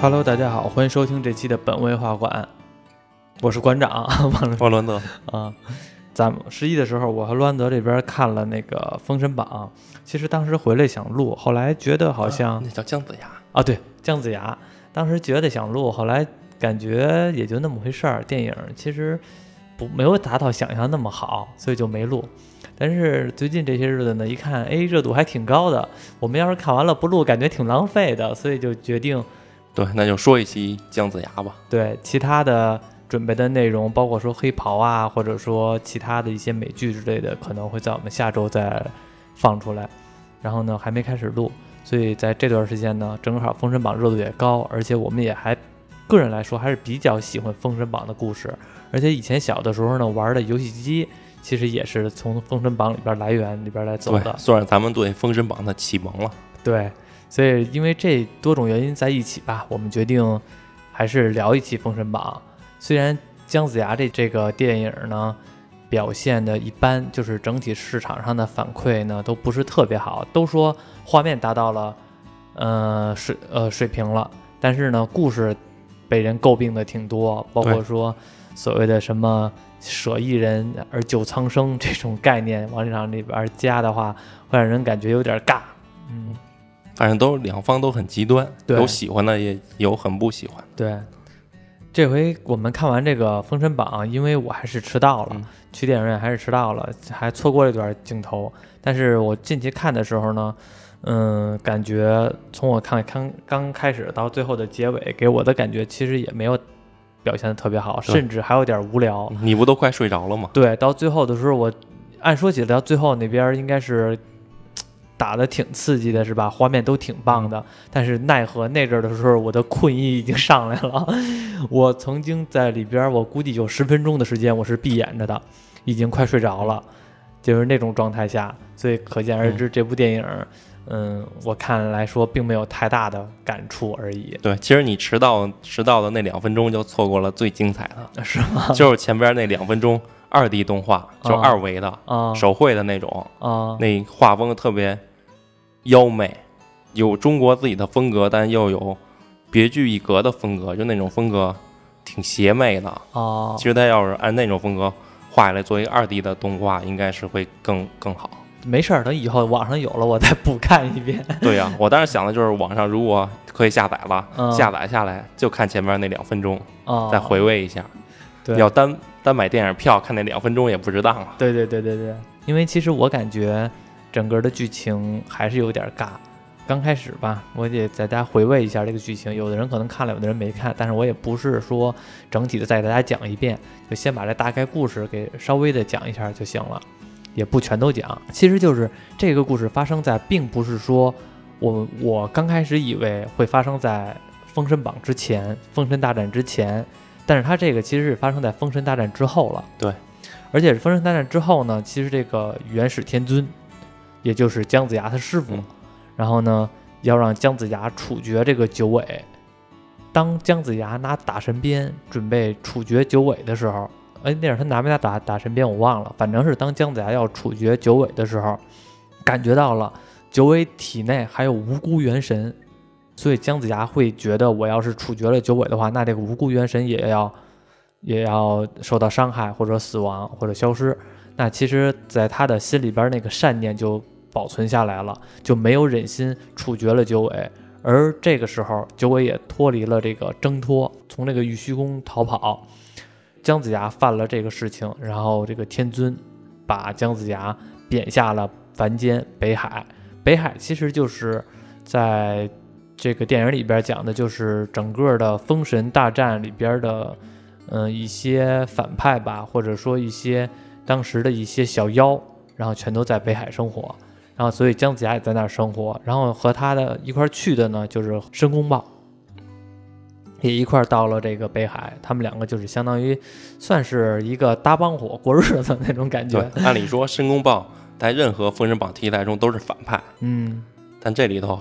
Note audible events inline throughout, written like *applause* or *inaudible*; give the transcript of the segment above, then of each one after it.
Hello，大家好，欢迎收听这期的本位画馆，我是馆长王王伦德啊。咱们十一的时候，我和罗安德这边看了那个《封神榜》，其实当时回来想录，后来觉得好像那叫姜子牙啊，对，姜子牙，当时觉得想录，后来感觉也就那么回事儿。电影其实不没有达到想象那么好，所以就没录。但是最近这些日子呢，一看，哎，热度还挺高的。我们要是看完了不录，感觉挺浪费的，所以就决定，对，那就说一期姜子牙吧。对，其他的准备的内容，包括说黑袍啊，或者说其他的一些美剧之类的，可能会在我们下周再放出来。然后呢，还没开始录，所以在这段时间呢，正好《封神榜》热度也高，而且我们也还个人来说还是比较喜欢《封神榜》的故事，而且以前小的时候呢，玩的游戏机。其实也是从《封神榜》里边来源里边来走的，算是咱们对《封神榜》的启蒙了。对，所以因为这多种原因在一起吧，我们决定还是聊一期《封神榜》。虽然姜子牙这这个电影呢表现的一般，就是整体市场上的反馈呢都不是特别好，都说画面达到了呃水呃水平了，但是呢故事被人诟病的挺多，包括说所谓的什么。舍一人而救苍生这种概念往这里边加的话，会让人感觉有点尬。嗯，反正都两方都很极端，有喜欢的也有很不喜欢。对，这回我们看完这个《封神榜》，因为我还是迟到了，去电影院还是迟到了，还错过了一段镜头。但是我进去看的时候呢，嗯，感觉从我看刚刚开始到最后的结尾，给我的感觉其实也没有。表现的特别好，甚至还有点无聊。你不都快睡着了吗？对，到最后的时候，我按说起来，到最后那边应该是打的挺刺激的，是吧？画面都挺棒的。但是奈何那阵儿的时候，我的困意已经上来了。*laughs* 我曾经在里边，我估计有十分钟的时间我是闭眼着的，已经快睡着了，就是那种状态下。所以可见而知，这部电影。嗯，我看来说并没有太大的感触而已。对，其实你迟到迟到的那两分钟就错过了最精彩的，是吗？就是前边那两分钟二 D 动画，就二维的手绘的那种啊，那画风特别妖媚，有中国自己的风格，但又有别具一格的风格，就那种风格挺邪魅的啊。其实他要是按那种风格画下来，做一个二 D 的动画，应该是会更更好。没事儿，等以后网上有了，我再补看一遍。*laughs* 对呀，我当时想的就是网上如果可以下载了，下载下来就看前面那两分钟，再回味一下。对，要单单买电影票看那两分钟也不值当了。对对对对对，因为其实我感觉整个的剧情还是有点尬。刚开始吧，我得在大家回味一下这个剧情。有的人可能看了，有的人没看，但是我也不是说整体的再给大家讲一遍，就先把这大概故事给稍微的讲一下就行了。也不全都讲，其实就是这个故事发生在，并不是说我我刚开始以为会发生在封神榜之前，封神大战之前，但是它这个其实是发生在封神大战之后了。对，而且是封神大战之后呢，其实这个元始天尊，也就是姜子牙他师傅，然后呢要让姜子牙处决这个九尾。当姜子牙拿打神鞭准备处决九尾的时候。哎，那是他拿没拿打打神鞭，我忘了。反正是当姜子牙要处决九尾的时候，感觉到了九尾体内还有无辜元神，所以姜子牙会觉得，我要是处决了九尾的话，那这个无辜元神也要也要受到伤害，或者死亡，或者消失。那其实，在他的心里边，那个善念就保存下来了，就没有忍心处决了九尾。而这个时候，九尾也脱离了这个挣脱，从这个玉虚宫逃跑。姜子牙犯了这个事情，然后这个天尊把姜子牙贬下了凡间北海。北海其实就是在这个电影里边讲的，就是整个的封神大战里边的，嗯，一些反派吧，或者说一些当时的一些小妖，然后全都在北海生活。然后所以姜子牙也在那儿生活。然后和他的一块去的呢，就是申公豹。也一块到了这个北海，他们两个就是相当于算是一个搭帮伙过日子那种感觉。按理说申公豹在任何封神榜题材中都是反派，嗯，但这里头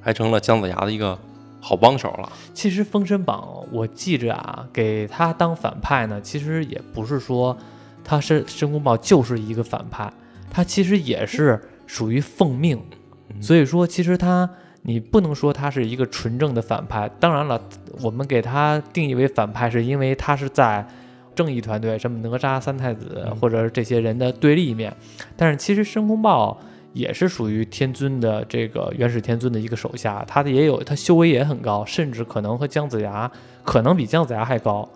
还成了姜子牙的一个好帮手了。其实封神榜我记着啊，给他当反派呢，其实也不是说他是申公豹就是一个反派，他其实也是属于奉命，所以说其实他。你不能说他是一个纯正的反派。当然了，我们给他定义为反派，是因为他是在正义团队，什么哪吒三太子嗯或者这些人的对立面。但是其实申公豹也是属于天尊的这个元始天尊的一个手下，他的也有他修为也很高，甚至可能和姜子牙可能比姜子牙还高。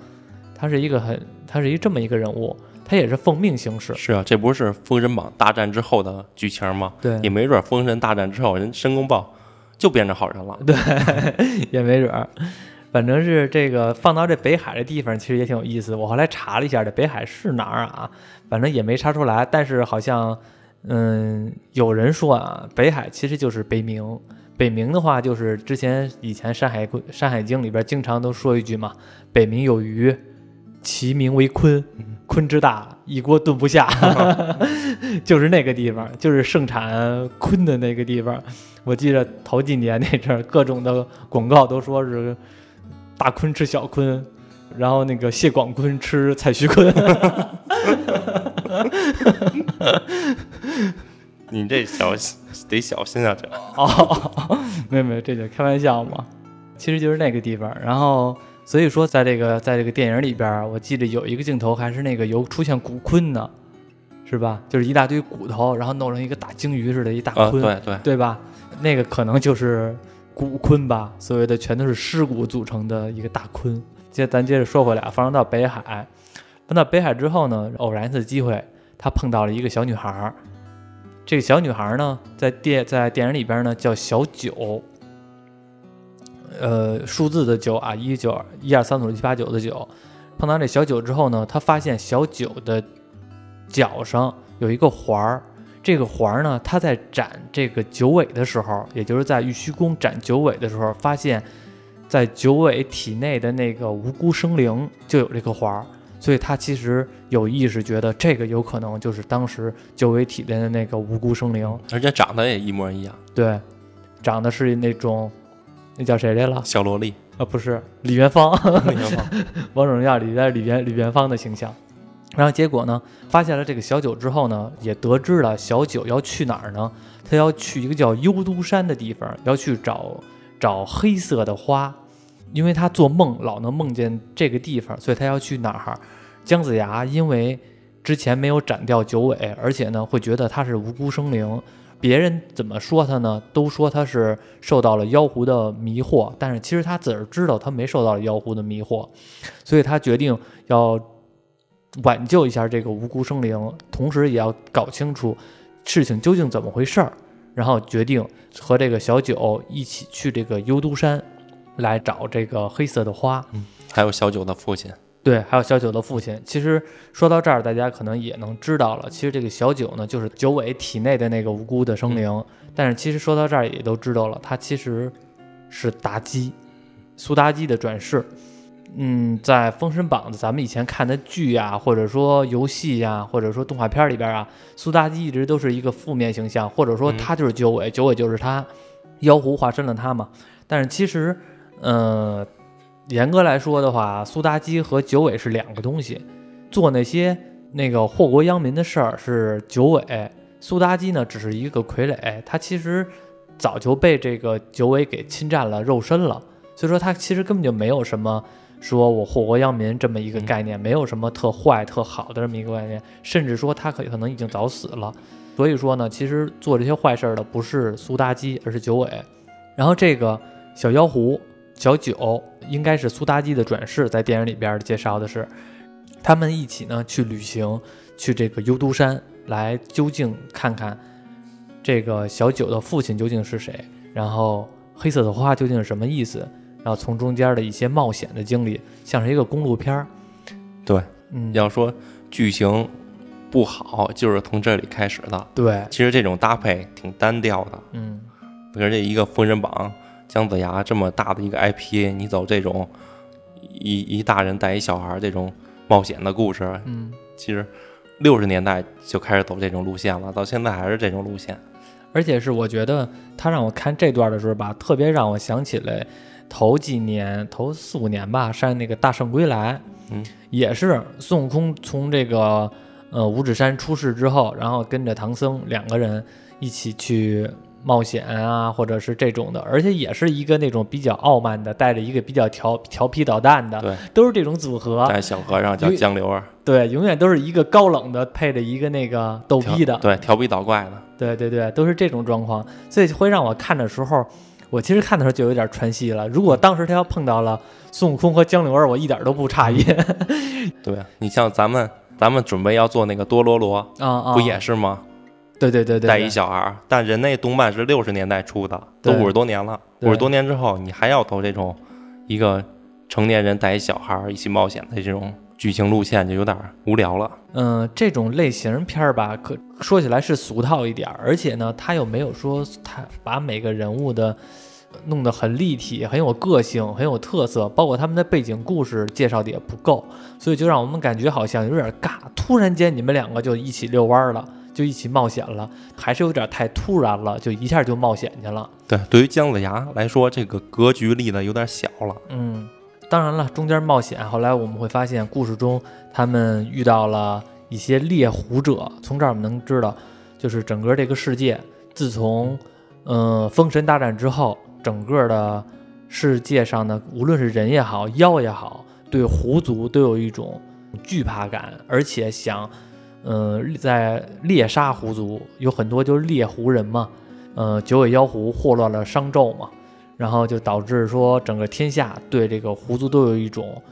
他是一个很，他是一这么一个人物，他也是奉命行事。是啊，这不是《封神榜》大战之后的剧情吗？对也没准《封神大战》之后，人申公豹就变成好人了。对 *laughs* 也没准儿，反正是这个放到这北海这地方，其实也挺有意思。我后来查了一下，这北海是哪儿啊？反正也没查出来，但是好像，嗯，有人说啊，北海其实就是北冥。北冥的话，就是之前以前《山海山海经》里边经常都说一句嘛，“北冥有鱼，其名为鲲，鲲之大，一锅炖不下”，*laughs* 就是那个地方，就是盛产鲲的那个地方。我记得头几年那阵儿，各种的广告都说是大鲲吃小鲲，然后那个谢广坤吃蔡徐坤。*laughs* 你这小得小心啊，这哦，*laughs* 没有没有，这就开玩笑嘛。其实就是那个地方，然后所以说，在这个在这个电影里边，我记得有一个镜头还是那个有出现骨鲲的，是吧？就是一大堆骨头，然后弄成一个大鲸鱼似的，一大啊，鲲，对对，对吧？那个可能就是骨鲲吧，所谓的全都是尸骨组成的一个大鲲。接咱接着说回来，发生到北海，放到北海之后呢，偶然一次机会，他碰到了一个小女孩儿。这个小女孩儿呢，在电在电影里边呢叫小九，呃，数字的九啊，一九一二三四五六七八九的九。碰到这小九之后呢，他发现小九的脚上有一个环儿，这个环儿呢，他在斩这个九尾的时候，也就是在玉虚宫斩九尾的时候，发现，在九尾体内的那个无辜生灵就有这个环儿，所以他其实有意识觉得这个有可能就是当时九尾体内的那个无辜生灵。而且长得也一模一样，对，长得是那种，那叫谁来了？小萝莉。啊，不是李元芳，李元芳 *laughs* 王者荣耀里边李元李元芳的形象。然后结果呢，发现了这个小九之后呢，也得知了小九要去哪儿呢？他要去一个叫幽都山的地方，要去找找黑色的花，因为他做梦老能梦见这个地方，所以他要去哪儿？姜子牙因为之前没有斩掉九尾，而且呢会觉得他是无辜生灵。别人怎么说他呢？都说他是受到了妖狐的迷惑，但是其实他自个儿知道他没受到妖狐的迷惑，所以他决定要挽救一下这个无辜生灵，同时也要搞清楚事情究竟怎么回事儿，然后决定和这个小九一起去这个幽都山来找这个黑色的花。还有小九的父亲，对，还有小九的父亲。其实说到这儿，大家可能也能知道了，其实这个小九呢，就是九尾体内的那个无辜的生灵。但是其实说到这儿，也都知道了，他其实是妲己，苏妲己的转世。嗯，在《封神榜》咱们以前看的剧呀，或者说游戏呀，或者说动画片里边啊，苏妲己一直都是一个负面形象，或者说嗯她就是九尾，九尾就是她，妖狐化身了她嘛。但是其实，呃，严格来说的话，苏妲己和九尾是两个东西。做那些那个祸国殃民的事儿是九尾，苏妲己呢只是一个傀儡，她其实早就被这个九尾给侵占了肉身了，所以说她其实根本就没有什么说我祸国殃民这么一个概念，没有什么特坏特好的这么一个概念，甚至说她可可能已经早死了。所以说呢，其实做这些坏事的不是苏妲己，而是九尾。然后这个小妖狐小九应该是苏妲己的转世，在电影里边介绍的是，他们一起呢去旅行，去这个幽都山来究竟看看这个小九的父亲究竟是谁，然后黑色的花究竟是什么意思，然后从中间的一些冒险的经历，像是一个公路片儿。对，嗯，要说剧情不好，就是从这里开始的。对，其实这种搭配挺单调的，嗯，而且一个《封神榜》姜子牙这么大的一个 IP，你走这种一一大人带一小孩儿这种冒险的故事，嗯。其实六十年代就开始走这种路线了，到现在还是这种路线。而且是我觉得他让我看这段的时候吧，特别让我想起来头几年头四五年吧上那个《大圣归来》，嗯，也是孙悟空从这个呃五指山出世之后，然后跟着唐僧两个人一起去冒险啊，或者是这种的，而且也是一个那种比较傲慢的，带着一个比较调调皮捣蛋的，对，都是这种组合。在小和尚叫江流儿，对，永远都是一个高冷的配着一个那个逗逼的，对，调皮捣怪的，对对对，都是这种状况，所以会让我看的时候，我其实看的时候就有点传戏了。如果当时他要碰到了孙悟空和江流儿，我一点都不诧异对你像咱们，咱们准备要做那个多罗罗，*laughs* 啊啊！不也是吗？对对对对，带一小孩儿，但人那动漫是六十年代出的，都对五十多年了。对五十多年之后，你还要走这种一个成年人带一小孩儿一起冒险的这种剧情路线，就有点无聊了。嗯，这种类型片儿吧，可说起来是俗套一点儿，而且呢，他又没有说他把每个人物的弄得很立体、很有个性、很有特色，包括他们的背景故事介绍的也不够，所以就让我们感觉好像有点尬。突然间你们两个就一起遛弯儿了，就一起冒险了，还是有点太突然了，就一下就冒险去了。对，对于姜子牙来说，这个格局立的有点小了。嗯，当然了，中间冒险，后来我们会发现，故事中他们遇到了一些猎狐者。从这儿我们能知道，就是整个这个世界，自从呃封神大战之后，整个的世界上呢，无论是人也好，妖也好，对狐族都有一种惧怕感，而且想，呃，在猎杀狐族，有很多就是猎狐人嘛，呃，九尾妖狐祸乱了商纣嘛。然后就导致说整个天下对这个狐族都有一种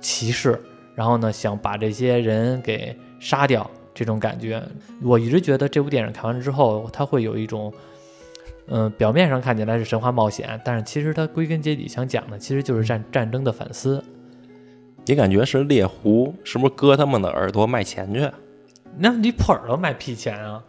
歧视，然后呢想把这些人给杀掉这种感觉。我一直觉得这部电影看完之后，它会有一种，嗯、表面上看起来是神话冒险，但是其实它归根结底想讲的其实就是战战争的反思。你感觉是猎狐，是不是割他们的耳朵卖钱去？那你破耳朵卖屁钱啊？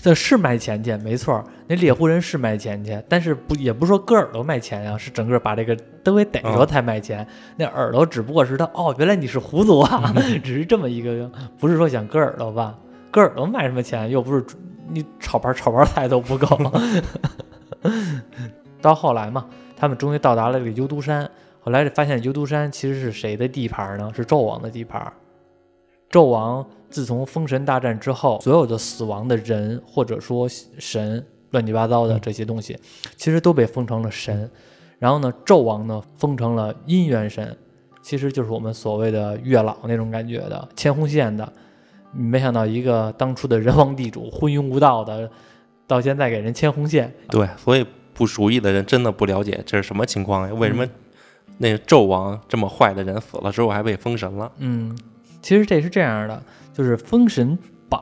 这是卖钱去，没错儿，那猎狐人是卖钱去，但是不也不是说割耳朵卖钱呀、是整个把这个都给逮着嗯才卖钱。那耳朵只不过是他哦，原来你是狐族啊，*laughs* 只是这么一个，不是说想割耳朵吧？割耳朵卖什么钱？又不是你炒盘炒盘菜都不够。*laughs* 到后来嘛，他们终于到达了这个幽都山，后来发现幽都山其实是谁的地盘呢？是纣王的地盘。纣王自从封神大战之后，所有的死亡的人或者说神，乱七八糟的这些东西，其实都被封成了神。然后呢，纣王呢封成了姻缘神，其实就是我们所谓的月老那种感觉的牵红线的。没想到一个当初的人王地主昏庸无道的，到现在给人牵红线，对，所以不熟悉的人真的不了解这是什么情况呀？为什么那个纣王这么坏的人死了之后还被封神了？嗯，其实这是这样的，就是《封神榜》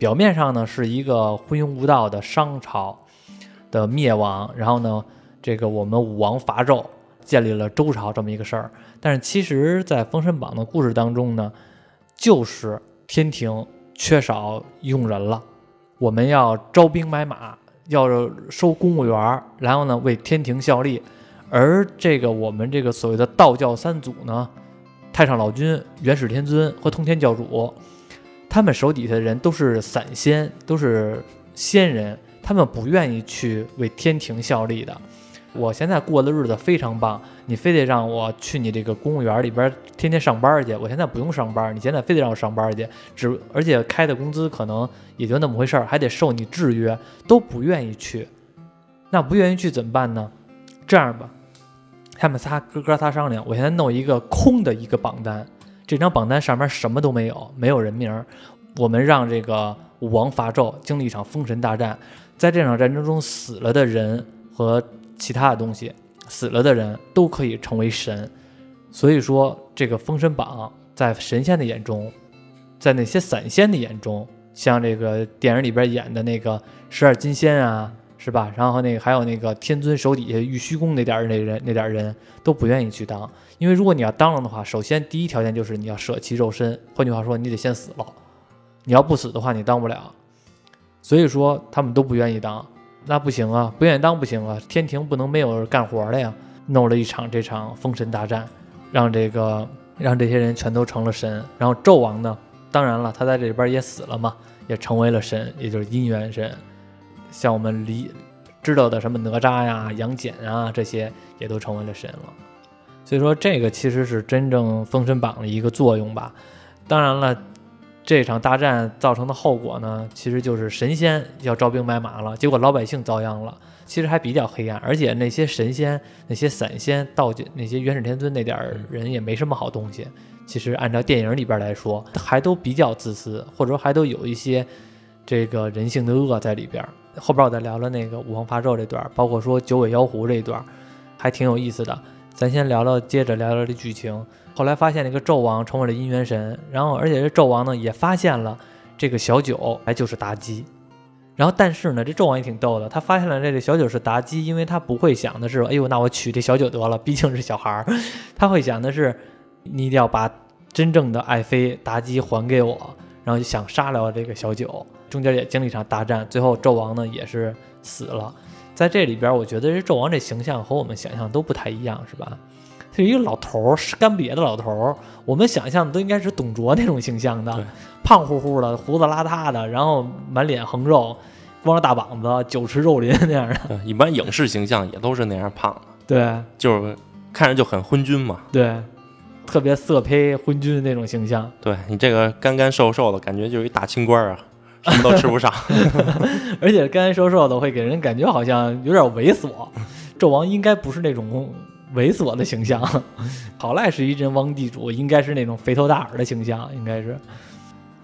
表面上呢是一个昏庸无道的商朝的灭亡，然后呢，这个我们武王伐纣，建立了周朝这么一个事儿。但是其实，在《封神榜》的故事当中呢，就是天庭缺少用人了，我们要招兵买马，要收公务员，然后呢为天庭效力。而这个我们这个所谓的道教三祖呢，太上老君、元始天尊和通天教主，他们手底下的人都是散仙，都是仙人，他们不愿意去为天庭效力的。我现在过的日子非常棒，你非得让我去你这个公务员里边天天上班去，我现在不用上班，你现在非得让我上班去，只而且开的工资可能也就那么回事儿，还得受你制约，都不愿意去。那不愿意去怎么办呢？这样吧，他们仨哥哥仨商量，我现在弄一个空的一个榜单，这张榜单上面什么都没有，没有人名。我们让这个武王伐纣经历一场封神大战，在这场战争中死了的人和其他的东西，死了的人都可以成为神。所以说，这个封神榜在神仙的眼中，在那些散仙的眼中，像这个电影里边演的那个十二金仙啊，是吧？然后那个还有那个天尊手底下玉虚宫那点儿那人那点儿人都不愿意去当，因为如果你要当了的话，首先第一条件就是你要舍弃肉身，换句话说，你得先死了。你要不死的话，你当不了。所以说他们都不愿意当，那不行啊，不愿意当不行啊，天庭不能没有干活的呀。弄了一场这场封神大战，让这个让这些人全都成了神。然后纣王呢，当然了，他在这里边也死了嘛，也成为了神，也就是姻缘神。像我们离知道的什么哪吒呀、杨戬啊这些，也都成为了神了。所以说，这个其实是真正封神榜的一个作用吧。当然了，这场大战造成的后果呢，其实就是神仙要招兵买马了，结果老百姓遭殃了。其实还比较黑暗，而且那些神仙、那些散仙、道家、那些元始天尊那点儿人也没什么好东西。其实按照电影里边来说，还都比较自私，或者说还都有一些这个人性的恶在里边。后边我再聊聊那个五王伐纣这段，包括说九尾妖狐这一段，还挺有意思的。咱先聊聊，接着聊聊这剧情。后来发现那个纣王成为了姻缘神，然后而且这纣王呢也发现了这个小九，哎就是妲己。然后但是呢，这纣王也挺逗的，他发现了这个小九是妲己，因为他不会想的是，哎呦，那我娶这小九得了，毕竟是小孩儿。*laughs* 他会想的是，你一定要把真正的爱妃妲己还给我，然后就想杀了这个小九。中间也经历一场大战，最后纣王呢也是死了。在这里边，我觉得这纣王这形象和我们想象都不太一样，是吧？是一个老头儿，干瘪的老头儿。我们想象的都应该是董卓那种形象的，胖乎乎的，胡子邋遢的，然后满脸横肉，光着大膀子，酒池肉林那样的。一般影视形象也都是那样胖的，对，就是看着就很昏君嘛。对，特别色胚昏君那种形象。对你这个干干瘦瘦的感觉，就是一大清官啊，什么都吃不上。*laughs* 而且干干瘦瘦的会给人感觉好像有点猥琐。纣王应该不是那种。猥琐的形象，*laughs* 好赖是一人汪地主，应该是那种肥头大耳的形象，应该是。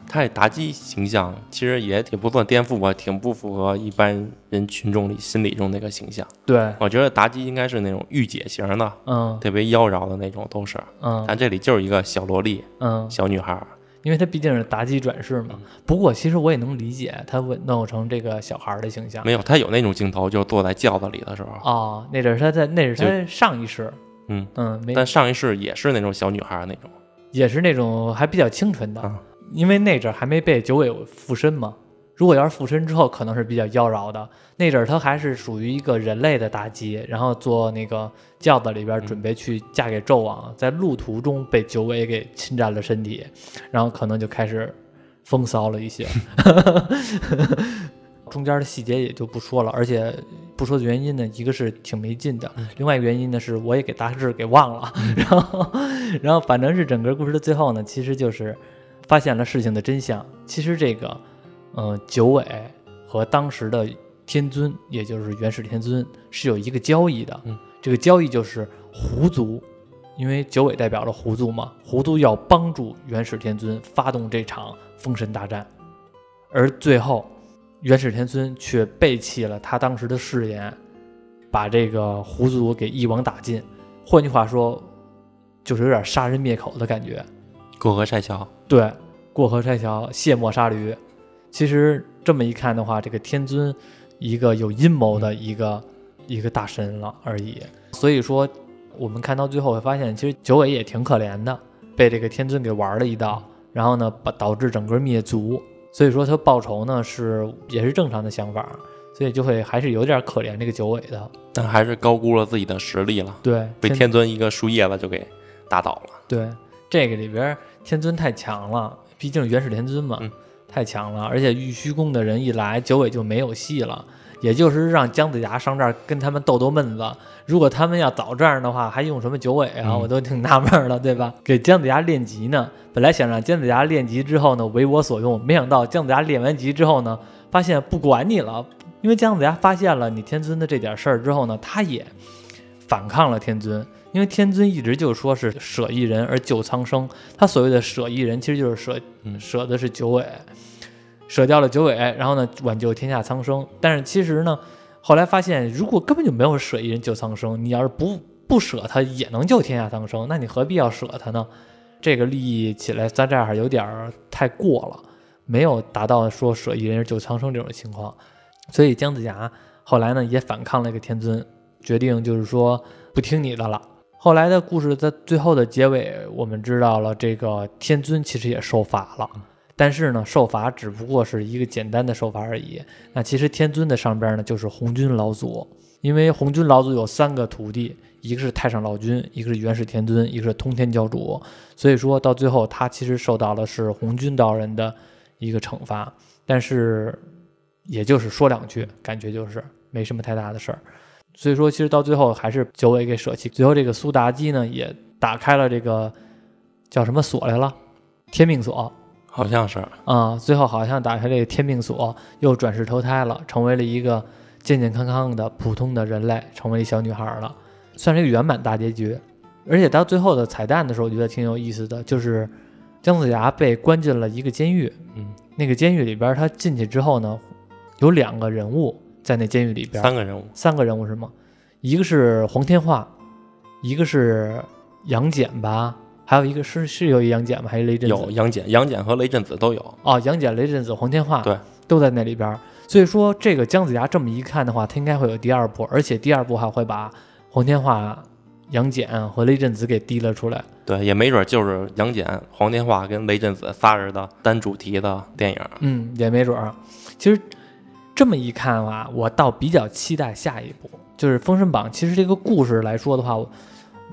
他这妲己形象其实也挺不算颠覆吧，挺不符合一般人群众里心里中那个形象。对，我觉得妲己应该是那种御姐型的，嗯，特别妖娆的那种都是，嗯，但这里就是一个小萝莉，嗯，小女孩。因为他毕竟是妲己转世嘛，不过其实我也能理解他弄成这个小孩的形象。没有，他有那种镜头，就坐在轿子里的时候。哦，那是他在，那是他上一世。嗯嗯，但上一世也是那种小女孩那种，也是那种还比较清纯的，因为那阵还没被九尾附身嘛。如果要是附身之后，可能是比较妖娆的。那阵儿她还是属于一个人类的妲己，然后坐那个轿子里边准备去嫁给纣王，在路途中被九尾给侵占了身体，然后可能就开始风骚了一些。中间的细节也就不说了，而且不说的原因呢，一个是挺没劲的，另外一个原因呢是我也给大致给忘了。*laughs* 然后，然后反正是整个故事的最后呢，其实就是发现了事情的真相。其实这个。嗯，九尾和当时的天尊，也就是元始天尊，是有一个交易的。嗯，这个交易就是狐族，因为九尾代表了狐族嘛，狐族要帮助元始天尊发动这场封神大战，而最后元始天尊却背弃了他当时的誓言，把这个狐族给一网打尽。换句话说，就是有点杀人灭口的感觉。过河拆桥，对，过河拆桥，卸磨杀驴。其实这么一看的话，这个天尊，一个有阴谋的一个一个大神了而已。所以说，我们看到最后会发现，其实九尾也挺可怜的，被这个天尊给玩了一道，然后呢，把导致整个灭族。所以说他报仇呢是也是正常的想法，所以就会还是有点可怜这个九尾的。但还是高估了自己的实力了。对，被天尊一个树叶子就给打倒了。对，这个里边天尊太强了，毕竟元始天尊嘛。太强了，而且玉虚宫的人一来，九尾就没有戏了。也就是让姜子牙上这儿跟他们斗斗闷子。如果他们要早这样的话，还用什么九尾啊？我都挺纳闷的，对吧？给姜子牙练级呢，本来想让姜子牙练级之后呢为我所用，没想到姜子牙练完级之后呢，发现不管你了，因为姜子牙发现了你天尊的这点事儿之后呢，他也反抗了天尊。因为天尊一直就说是舍一人而救苍生，他所谓的舍一人，其实就是舍舍的是九尾，舍掉了九尾，然后呢挽救天下苍生。但是其实呢，后来发现，如果根本就没有舍一人救苍生，你要是不不舍他也能救天下苍生，那你何必要舍他呢？这个利益起来在这儿有点太过了，没有达到说舍一人而救苍生这种情况。所以姜子牙后来呢也反抗了一个天尊，决定就是说不听你的了。后来的故事在最后的结尾，我们知道了这个天尊其实也受罚了，但是呢，受罚只不过是一个简单的受罚而已。那其实天尊的上边呢就是红军老祖，因为红军老祖有三个徒弟，一个是太上老君，一个是元始天尊，一个是通天教主。所以说到最后，他其实受到的是红军道人的一个惩罚，但是也就是说两句，感觉就是没什么太大的事儿。所以说，其实到最后还是九尾给舍弃。最后，这个苏妲己呢，也打开了这个叫什么锁来了？天命锁。好像是，啊、最后好像打开这个天命锁，又转世投胎了，成为了一个健健康康的普通的人类，成为一小女孩了，算是一个圆满大结局。而且到最后的彩蛋的时候，我觉得挺有意思的，就是姜子牙被关进了一个监狱，嗯，那个监狱里边，他进去之后呢，有两个人物在那监狱里边，三个人物，三个人物是吗？一个是黄天化，一个是杨戬吧，还有一个是是有一杨戬吗？还是雷震子？有杨戬、杨戬和雷震子都有。哦，杨戬、雷震子、黄天化，对，都在那里边儿。所以说，这个姜子牙这么一看的话，他应该会有第二部，而且第二部还会把黄天化、杨戬和雷震子给提了出来。对，也没准就是杨戬、黄天化跟雷震子仨人的单主题的电影。嗯，也没准儿。其实这么一看啊，我倒比较期待下一部，就是《封神榜》。其实这个故事来说的话，我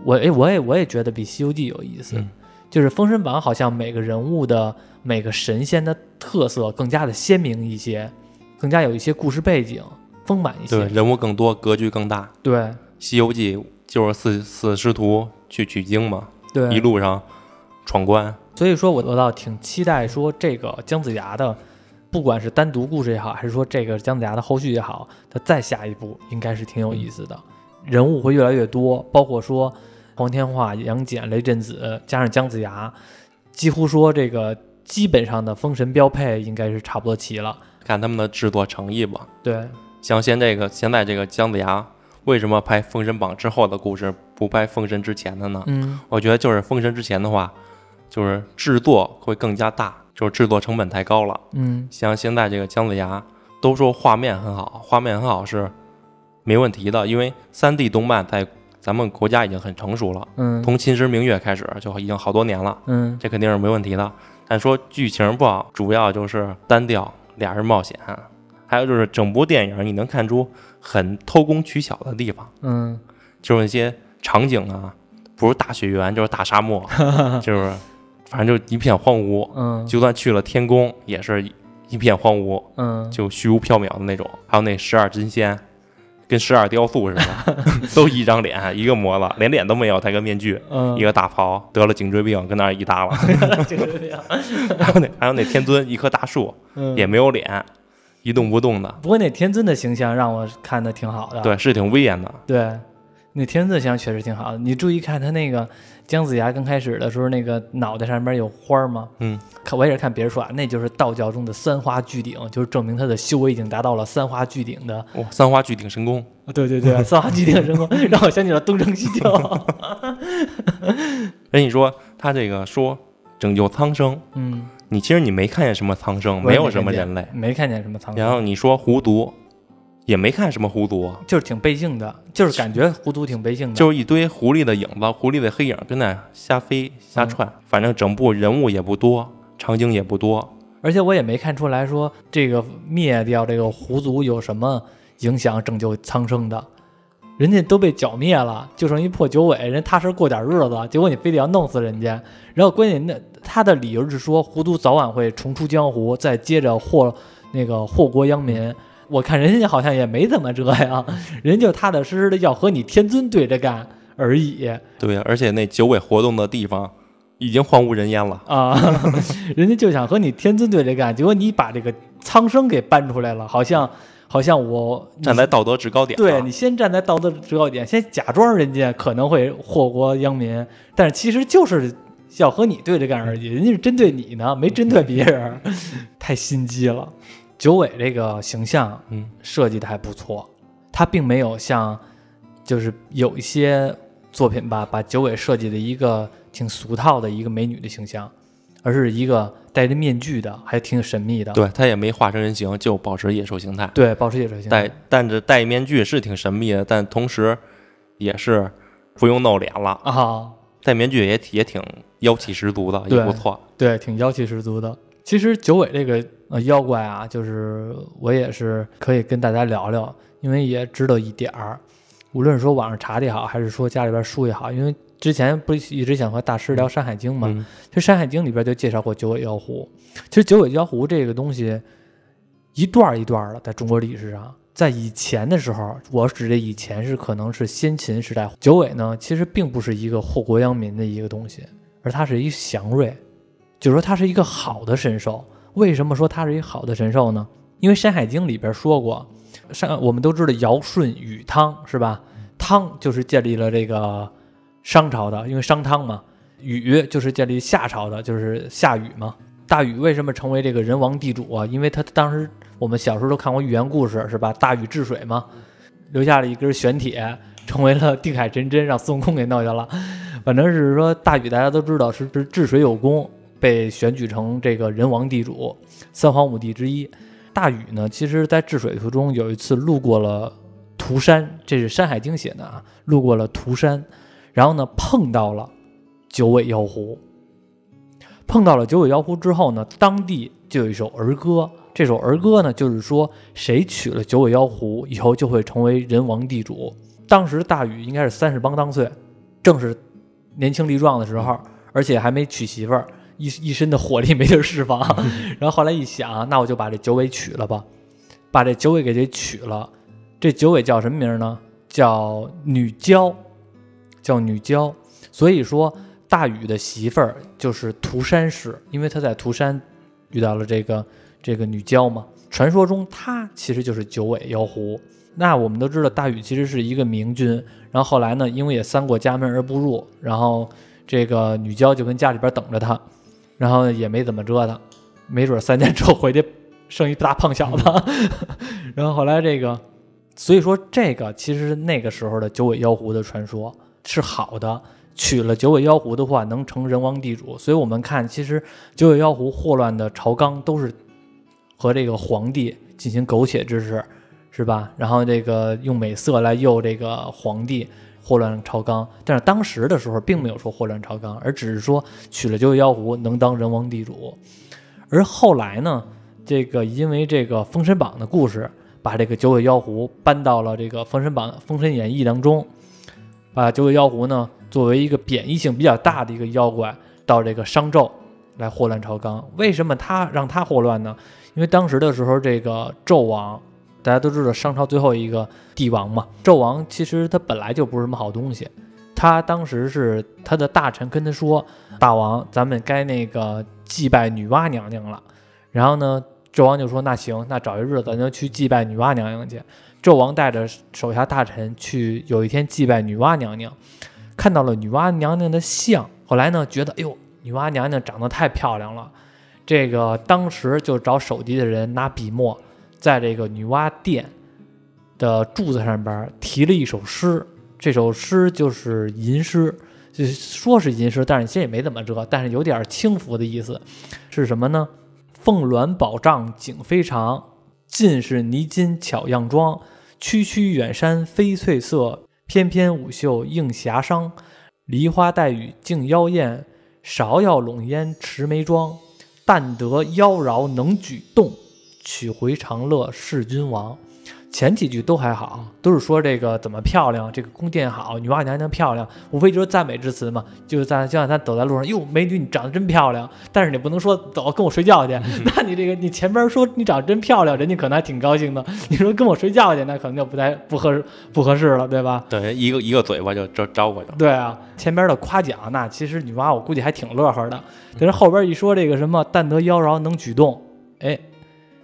我诶我也我也觉得比《西游记》有意思。嗯就是《封神榜》好像每个人物的每个神仙的特色更加的鲜明一些，更加有一些故事背景，丰满一些。对，人物更多，格局更大。对《西游记》就是四四师徒去取经嘛，对，一路上闯关。所以说我我倒挺期待说这个姜子牙的，不管是单独故事也好，还是说这个姜子牙的后续也好，他再下一步应该是挺有意思的，人物会越来越多，包括说黄天化、杨戬、雷震子加上姜子牙，几乎说这个基本上的封神标配应该是差不多齐了。看他们的制作诚意吧。对，像现这个现在这个姜子牙，为什么拍《封神榜》之后的故事，不拍《封神》之前的呢？嗯我觉得就是《封神》之前的话，就是制作会更加大，就是制作成本太高了。嗯像现在这个姜子牙，都说画面很好，画面很好是没问题的，因为三 D 动漫在咱们国家已经很成熟了，嗯从《秦时明月》开始就已经好多年了，嗯这肯定是没问题的。但说剧情不好，主要就是单调，俩人冒险，还有就是整部电影你能看出很偷工取巧的地方，嗯就是那些场景啊，不是大雪原就是大沙漠，*laughs* 就是反正就一片荒芜。嗯就算去了天宫，也是一片荒芜，嗯，就虚无缥缈的那种。还有那十二真仙，跟十二雕塑似的，*laughs* 都一张脸，一个模子，连脸都没有，戴个面具，嗯一个大袍，得了颈椎病，跟那儿一耷拉。就是这样，还有那还有那天尊，一棵大树，嗯也没有脸，一动不动的。不过那天尊的形象让我看的挺好的，对，是挺威严的。对，那天尊的形象确实挺好的。你注意看他那个姜子牙刚开始的时候，那个脑袋上面有花吗？嗯，看我也是看别人说啊，那就是道教中的三花聚顶，就是证明他的修为已经达到了三花聚顶的。哇，三花聚顶神功，对对对，*laughs* 三花聚顶神功，让我想起了东成西就。*laughs* 哎你说，他这个说拯救苍生，嗯，你其实你没看见什么苍生，没有什么人类。没看见什么苍生然，后你说狐族，也没看什么狐族，就是挺背性的，就是感觉狐族挺背性的。就是一堆狐狸的影子，狐狸的黑影跟那瞎飞瞎窜，反正整部人物也不多，场景也不多。而且我也没看出来说这个灭掉这个狐族有什么影响拯救苍生的，人家都被剿灭了，就剩一破九尾，人踏实过点日子，结果你非得要弄死人家。然后关键那他的理由是说狐族早晚会重出江湖，再接着祸那个祸国殃民。我看人家好像也没怎么这样，人就踏踏实实的要和你天尊对着干而已对，而且那九尾活动的地方已经荒无人烟了。啊，*laughs* 人家就想和你天尊对着干，结果你把这个苍生给搬出来了，好像好像我站在道德制高点上，对你先站在道德制高点，先假装人家可能会祸国殃民，但是其实就是要和你对着干而已，人家是针对你呢，没针对别人，*laughs* 太心机了。九尾这个形象嗯，设计的还不错，他并没有像就是有一些作品吧，把九尾设计的一个挺俗套的一个美女的形象，而是一个戴着面具的，还挺神秘的。对他也没化成人形，就保持野兽形态。对，保持野兽形态。戴戴着戴面具是挺神秘的，但同时也是不用露脸了。啊，戴面具也也挺妖气十足的，也不错。对，挺妖气十足的。其实九尾这个呃妖怪啊，就是我也是可以跟大家聊聊，因为也知道一点儿。无论是说网上查的也好，还是说家里边书也好，因为之前不是一直想和大师聊《山海经》嘛，嗯，其实《山海经》里边就介绍过九尾妖狐。其实九尾妖狐这个东西一段儿一段儿的，在中国历史上，在以前的时候，我指的以前是可能是先秦时代，九尾呢其实并不是一个祸国殃民的一个东西，而它是一祥瑞，就说他是一个好的神兽。为什么说他是一个好的神兽呢？因为《山海经》里边说过，上我们都知道尧舜禹汤是吧？汤就是建立了这个商朝的，因为商汤嘛。禹就是建立夏朝的，就是夏禹嘛。大禹为什么成为这个人王地主啊？因为他当时我们小时候都看过寓言故事是吧？大禹治水嘛，留下了一根玄铁，成为了定海神针，让孙悟空给弄下了。反正是说大禹大家都知道是是治水有功，被选举成这个人王地主，三皇五帝之一。大禹呢，其实在治水途中有一次路过了。涂山，这是《山海经》写的啊。路过了涂山，然后呢，碰到了九尾妖狐。碰到了九尾妖狐之后呢，当地就有一首儿歌。这首儿歌呢，就是说谁娶了九尾妖狐，以后就会成为人王地主。当时大禹应该是三十帮当岁，正是年轻力壮的时候，而且还没娶媳妇儿，一一身的火力没地儿释放。*laughs* 然后后来一想，那我就把这九尾娶了吧，把这九尾给这娶了。这九尾叫什么名呢？叫女娇，叫女娇。所以说，大禹的媳妇儿就是涂山氏，因为他在涂山遇到了这个这个女娇嘛。传说中，她其实就是九尾妖狐。那我们都知道，大禹其实是一个明君。然后后来呢，因为也三过家门而不入，然后这个女娇就跟家里边等着他，然后也没怎么折腾，没准三年之后回去生一大胖小子。*laughs* 然后后来这个。所以说，这个其实是那个时候的九尾妖狐的传说是好的。娶了九尾妖狐的话，能成人王地主。所以我们看，其实九尾妖狐祸乱的朝纲都是和这个皇帝进行苟且之事，是吧？然后这个用美色来诱这个皇帝祸乱朝纲。但是当时的时候，并没有说祸乱朝纲，而只是说娶了九尾妖狐能当人王地主。而后来呢，这个因为这个《封神榜》的故事。把这个九尾妖狐搬到了这个《封神榜》《封神演义》当中，把九尾妖狐呢作为一个贬义性比较大的一个妖怪，到这个商纣来祸乱朝纲。为什么他让他祸乱呢？因为当时的时候，这个纣王大家都知道，商朝最后一个帝王嘛。纣王其实他本来就不是什么好东西，他当时是他的大臣跟他说：“大王，咱们该那个祭拜女娲娘娘了。”然后呢？纣王就说：“那行，那找一日子，咱就去祭拜女娲娘娘去。”纣王带着手下大臣去，有一天祭拜女娲娘娘，看到了女娲娘娘的像。后来呢，觉得哎呦，女娲娘娘长得太漂亮了。这个当时就找手机的人拿笔墨，在这个女娲殿的柱子上边题了一首诗。这首诗就是吟诗，就说是吟诗，但是其实也没怎么折，但是有点轻浮的意思。是什么呢？凤鸾宝帐景非常，尽是泥金巧样妆。区区远山飞翠色，翩翩舞袖映霞裳。梨花带雨竞妖艳，芍药笼烟持眉妆。但得妖娆能举动，取回长乐是君王。前几句都还好，都是说这个怎么漂亮，这个宫殿好，女娲娘娘漂亮，无非就是赞美之词嘛。就是在就像她走在路上，哟，美女你长得真漂亮，但是你不能说走跟我睡觉去，那你这个你前边说你长得真漂亮，人家可能还挺高兴的。你说跟我睡觉去，那可能就不太不合适不合适了，对吧？对，一个一个嘴巴就招招过去了。对啊，前边的夸奖，那其实女娲我估计还挺乐呵的。但是后边一说这个什么但得妖娆能举动，哎。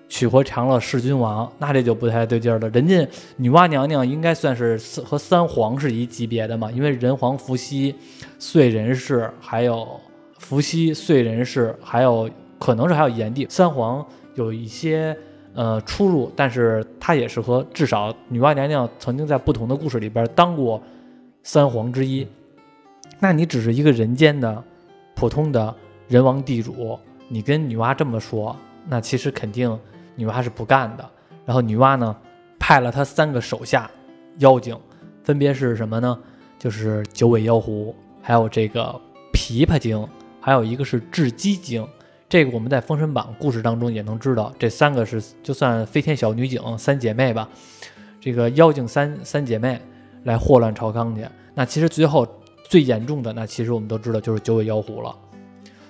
取回长乐弑君王，那这就不太对劲儿了。人家女娲娘娘应该算是和三皇是一级别的嘛，因为人皇伏羲、燧人氏，还有伏羲、燧人氏，还有可能是还有炎帝。三皇有一些呃出入，但是他也是和至少女娲娘娘曾经在不同的故事里边当过三皇之一。那你只是一个人间的普通的人王地主，你跟女娲这么说，那其实肯定。女娲是不干的，然后女娲呢，派了她三个手下妖精，分别是什么呢？就是九尾妖狐，还有这个琵琶精，还有一个是雉鸡精。这个我们在《封神榜》故事当中也能知道，这三个是就算飞天小女警三姐妹吧，这个妖精三三姐妹来祸乱朝纲去。那其实最后最严重的，那其实我们都知道就是九尾妖狐了。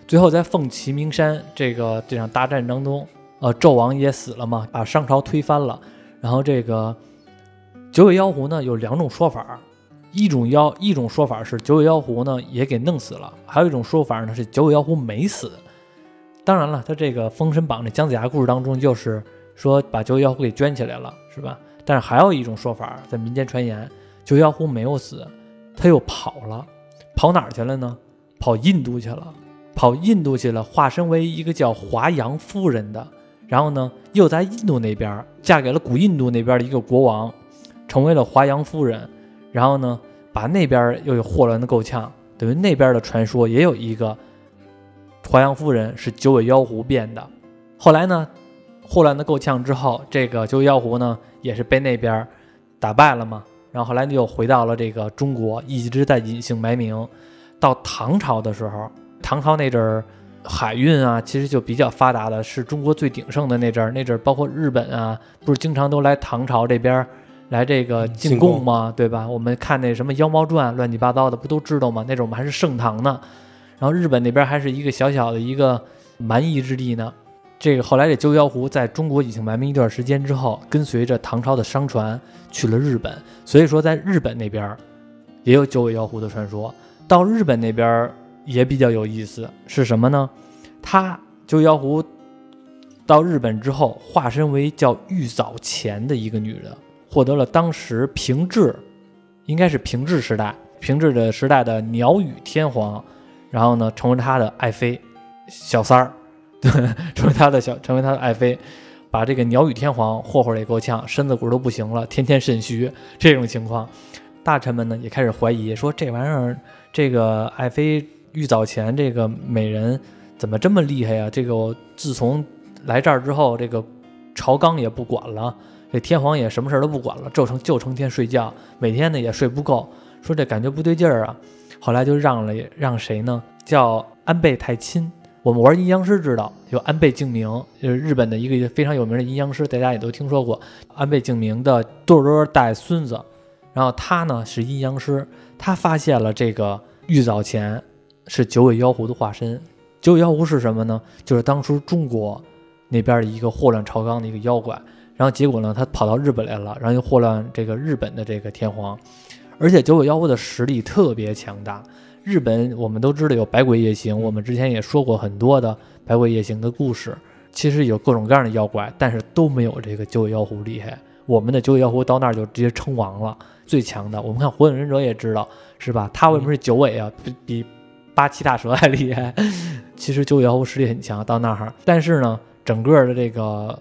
最后在凤齐鸣山这个这场大战当中。呃，纣王也死了嘛，把商朝推翻了。然后这个九尾妖狐呢，有两种说法，一种妖一种说法是九尾妖狐呢也给弄死了，还有一种说法呢是九尾妖狐没死，当然了，他这个《封神榜》这姜子牙故事当中，就是说把九尾妖狐给圈起来了，是吧？但是还有一种说法，在民间传言，九尾妖狐没有死，他又跑了，跑哪儿去了呢？跑印度去了，跑印度去了，化身为一个叫华阳夫人的，然后呢，又在印度那边嫁给了古印度那边的一个国王，成为了华阳夫人，然后呢，把那边又有祸乱的够呛，等于那边的传说也有一个华阳夫人是九尾妖狐变的。后来呢，祸乱的够呛之后，这个九尾妖狐呢也是被那边打败了嘛，然后后来又回到了这个中国，一直在隐姓埋名。到唐朝的时候，唐朝那阵儿海运啊，其实就比较发达的，是中国最鼎盛的那阵儿。那阵儿包括日本啊，不是经常都来唐朝这边来这个进贡吗？对吧？我们看那什么《妖猫传》乱七八糟的，不都知道吗？那阵儿我们还是盛唐呢。然后日本那边还是一个小小的一个蛮夷之地呢。这个后来这九尾妖狐在中国隐姓埋名一段时间之后，跟随着唐朝的商船去了日本，所以说在日本那边也有九尾妖狐的传说。到日本那边也比较有意思，是什么呢？他九尾妖狐到日本之后，化身为叫玉藻前的一个女人，获得了当时平治，应该是平治时代，平治的时代的鸟羽天皇，然后呢，成为他的爱妃，小三儿，*laughs* 对，成为他的小，成为他的爱妃，把这个鸟羽天皇霍霍的也够呛，身子骨都不行了，天天肾虚，这种情况，大臣们呢也开始怀疑，说这玩意儿。这个爱妃玉藻前这个美人怎么这么厉害呀？这个自从来这儿之后，这个朝纲也不管了，这天皇也什么事儿都不管了，就成就成天睡觉，每天呢也睡不够，说这感觉不对劲儿啊。后来就让了让谁呢？叫安倍太亲。我们玩阴阳师知道有安倍晴明，就是日本的一个非常有名的阴阳师，大家也都听说过。安倍晴明的多多带孙子，然后他呢是阴阳师。他发现了这个玉藻前是九尾妖狐的化身。九尾妖狐是什么呢？就是当初中国那边的一个祸乱朝纲的一个妖怪。然后结果呢，他跑到日本来了，然后又祸乱这个日本的这个天皇。而且九尾妖狐的实力特别强大。日本我们都知道有百鬼夜行，我们之前也说过很多的百鬼夜行的故事。其实有各种各样的妖怪，但是都没有这个九尾妖狐厉害。我们的九尾妖狐到那儿就直接称王了。最强的，我们看《火影忍者》也知道，是吧？他为什么是九尾啊？比比八岐大蛇还厉害。其实九尾妖狐实力很强，到那儿，但是呢，整个的这个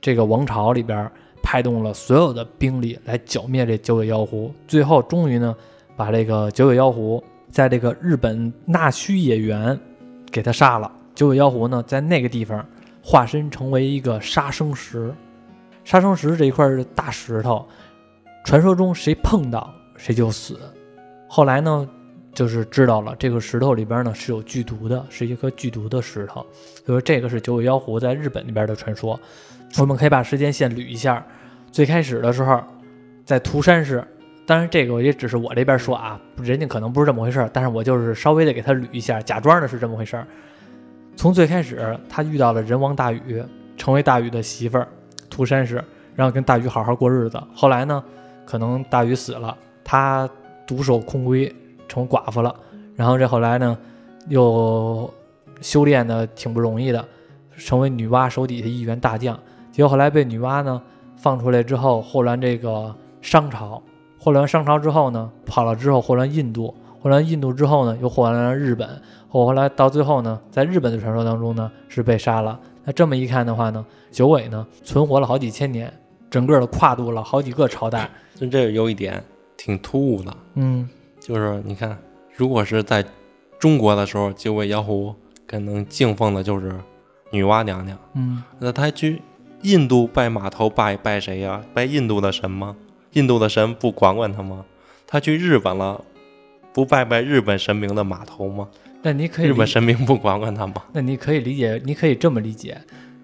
这个王朝里边派动了所有的兵力来剿灭这九尾妖狐，最后终于呢，把这个九尾妖狐在这个日本纳须野原给他杀了。九尾妖狐呢，在那个地方化身成为一个杀生石，杀生石这一块是大石头。传说中谁碰到谁就死，后来呢，就是知道了这个石头里边呢是有剧毒的，是一颗剧毒的石头。所以说这个是九尾妖狐在日本那边的传说。我们可以把时间线捋一下，最开始的时候在涂山市，当然这个也只是我这边说啊，人家可能不是这么回事但是我就是稍微的给他捋一下，假装的是这么回事从最开始他遇到了人王大禹，成为大禹的媳妇儿，涂山氏，然后跟大禹好好过日子。后来呢？可能大禹死了，他独守空闺，成寡妇了。然后这后来呢，又修炼的挺不容易的，成为女娲手底下一员大将。结果后来被女娲呢放出来之后，祸乱这个商朝，祸乱商朝之后呢，跑了之后祸乱印度，祸乱印度之后呢，又祸乱了日本。后来到最后呢，在日本的传说当中呢，是被杀了。那这么一看的话呢，九尾呢存活了好几千年，整个的跨度了好几个朝代。就这有一点挺突兀的，嗯，就是你看，如果是在中国的时候，九尾妖狐可能敬奉的就是女娲娘娘，嗯，那他去印度拜码头拜拜谁呀？拜印度的神吗？印度的神不管管他吗？他去日本了，不拜拜日本神明的码头吗？那你可以日本神明不管管他吗？那你可以理解，你可以这么理解，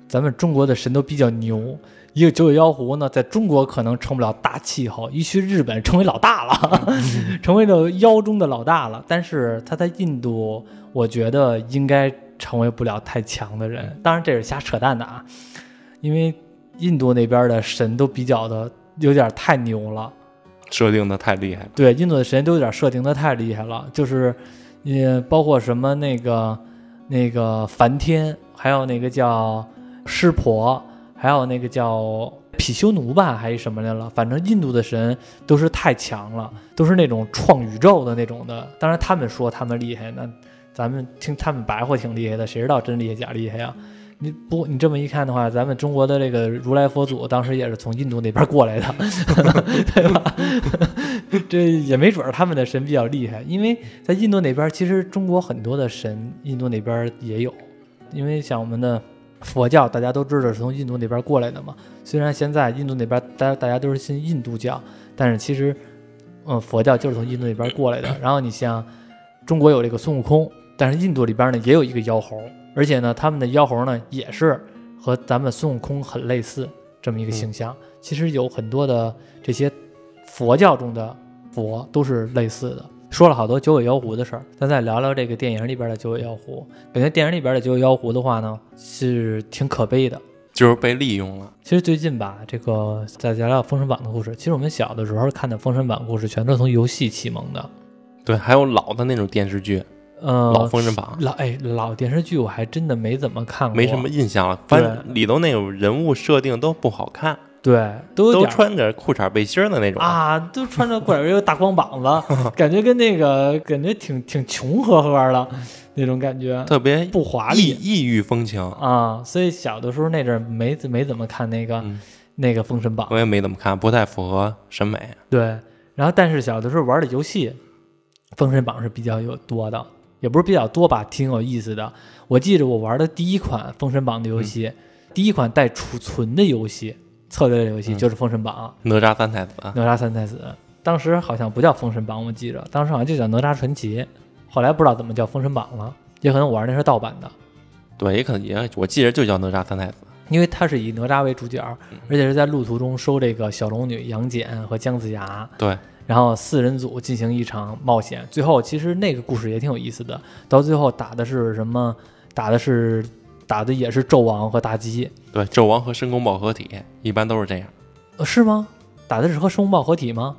咱们中国的神都比较牛。一个九尾妖狐呢，在中国可能成不了大气候，一去日本成为老大了，*laughs* 成为了妖中的老大了。但是他在印度，我觉得应该成为不了太强的人。当然这是瞎扯淡的啊，因为印度那边的神都比较的有点太牛了，设定的太厉害了。对，印度的神都有点设定的太厉害了，就是，也包括什么那个那个梵天。还有那个叫湿婆，还有那个叫毗修奴吧，还是什么来了？反正印度的神都是太强了，都是那种创宇宙的那种的。当然他们说他们厉害，那咱们听他们白话挺厉害的，谁知道真厉害假厉害呀？你不，你这么一看的话，咱们中国的这个如来佛祖当时也是从印度那边过来的，*laughs* 对吧？*laughs* 这也没准儿他们的神比较厉害，因为在印度那边，其实中国很多的神，印度那边也有。因为像我们的佛教，大家都知道是从印度那边过来的嘛。虽然现在印度那边大大家都是信印度教，但是其实，嗯，佛教就是从印度那边过来的。*laughs* 然后你像中国有这个孙悟空，但是印度里边呢也有一个妖猴。而且呢，他们的妖猴呢也是和咱们孙悟空很类似这么一个形象。其实有很多的这些佛教中的佛都是类似的。说了好多九尾妖狐的事儿，咱再聊聊这个电影里边的九尾妖狐。感觉电影里边的九尾妖狐的话呢，是挺可悲的，就是被利用了。其实最近吧，这个再聊聊《封神榜》的故事。其实我们小的时候看的《封神榜》故事，全都是从游戏启蒙的。对，还有老的那种电视剧。呃，老封神榜，老哎，老电视剧我还真的没怎么看过，没什么印象了。反正里头那种人物设定都不好看，对，都都穿着裤衩背心的那种啊，都穿着裤衩有大光膀子，*laughs* 感觉跟那个感觉挺挺穷呵呵的那种感觉，特别不华丽，异域风情啊。所以小的时候那阵没没怎么看那个那个封神榜，我也没怎么看，不太符合审美。对，然后但是小的时候玩的游戏，封神榜是比较有多的。也不是比较多吧，挺有意思的。我记着我玩的第一款《封神榜》的游戏，第一款带储存的游戏，策略类游戏就是《封神榜》。哪吒三太子，哪吒三太子，当时好像不叫《封神榜》，我记着，当时好像就叫《哪吒传奇》。后来不知道怎么叫《封神榜》了，也可能我玩那是盗版的。对，也可能也，我记着就叫哪吒三太子，因为它是以哪吒为主角，而且是在路途中收这个小龙女杨戬和姜子牙。对。然后四人组进行一场冒险，最后其实那个故事也挺有意思的。到最后打的是什么？打的是打的也是纣王和妲己。对，纣王和申公豹合体，一般都是这样。呃，是吗？打的是和申公豹合体吗？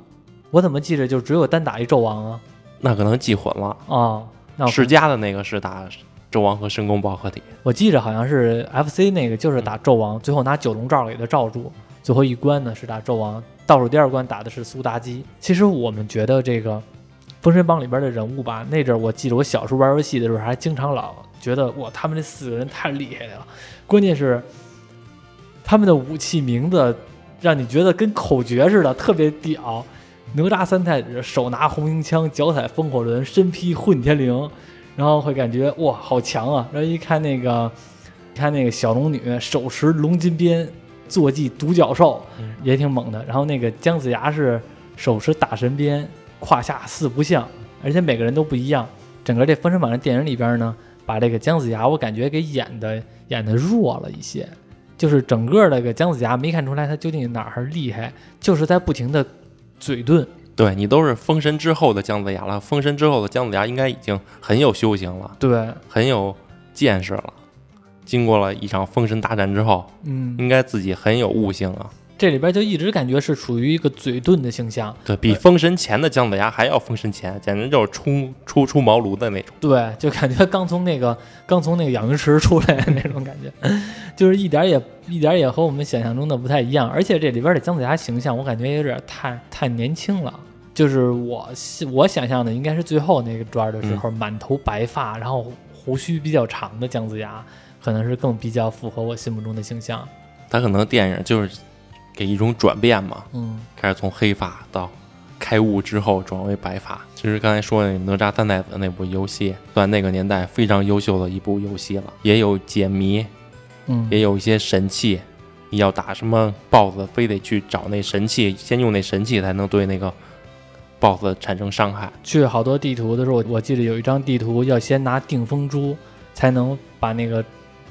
我怎么记着就只有单打一纣王啊？那可能记混了啊。那世嘉的那个是打纣王和申公豹合体。我记着好像是 FC 那个就是打纣王，最后拿九龙罩给他罩住。最后一关呢是打纣王。倒数第二关打的是苏妲己。其实我们觉得这个《封神榜》里边的人物吧，那阵儿我记得我小时候玩游戏的时候，还经常老觉得哇，他们这四个人太厉害了。关键是他们的武器名字让你觉得跟口诀似的，特别屌。哪吒三太子手拿红缨枪，脚踩风火轮，身披混天绫，然后会感觉哇，好强啊！然后一看那个，看那个小龙女手持龙金鞭。坐骑独角兽也挺猛的，然后那个姜子牙是手持大神鞭，胯下四不像，而且每个人都不一样。整个这《封神榜》的电影里边呢，把这个姜子牙我感觉给演的演的弱了一些，就是整个那个姜子牙没看出来他究竟哪儿厉害，就是在不停的嘴遁。对你都是封神之后的姜子牙了，封神之后的姜子牙应该已经很有修行了，对，很有见识了。经过了一场封神大战之后，嗯，应该自己很有悟性啊。这里边就一直感觉是处于一个嘴遁的形象，对比封神前的姜子牙还要封神前，简直就是初初出茅庐的那种。对，就感觉刚从那个 *laughs* 刚从那个养鱼池出来那种感觉，*laughs* 就是一点也一点也和我们想象中的不太一样。而且这里边的姜子牙形象，我感觉有点太太年轻了。就是我我想象的应该是最后那个段的时候，满头白发，然后胡须比较长的姜子牙。可能是更比较符合我心目中的形象。他可能电影就是给一种转变嘛，嗯，开始从黑发到开悟之后转为白发。其实刚才说那哪吒三太子那部游戏，算那个年代非常优秀的一部游戏了，也有解谜，嗯，也有一些神器。你要打什么 BOSS，非得去找那神器，先用那神器才能对那个 BOSS 产生伤害。去好多地图的时候，我记得有一张地图要先拿定风珠才能把那个。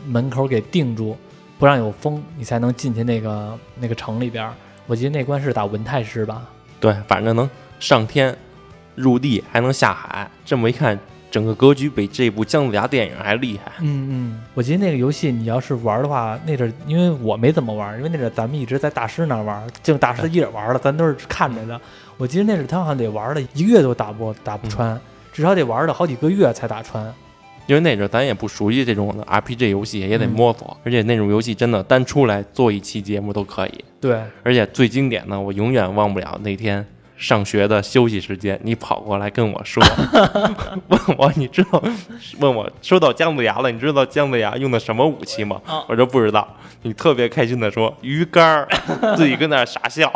门口给定住，不让有风，你才能进去那个那个城里边。我记得那关是打文太师吧？对，反正能上天入地，还能下海。这么一看，整个格局比这部姜子牙电影还厉害。嗯嗯，我记得那个游戏，你要是玩的话，那阵因为我没怎么玩，因为那阵咱们一直在大师那玩，就大师一人玩了，咱都是看着的。我记得那阵他好像得玩了一个月都打不打不穿，至少得玩了好几个月才打穿。因为那阵儿咱也不熟悉这种的 RPG 游戏，也得嗯摸索，而且那种游戏真的单出来做一期节目都可以。对，而且最经典的，我永远忘不了那天上学的休息时间，你跑过来跟我说，*laughs* 问我你知道，问我收到姜子牙了，你知道姜子牙用的什么武器吗？啊我说不知道。你特别开心的说鱼竿儿，*laughs* 自己跟那儿傻笑，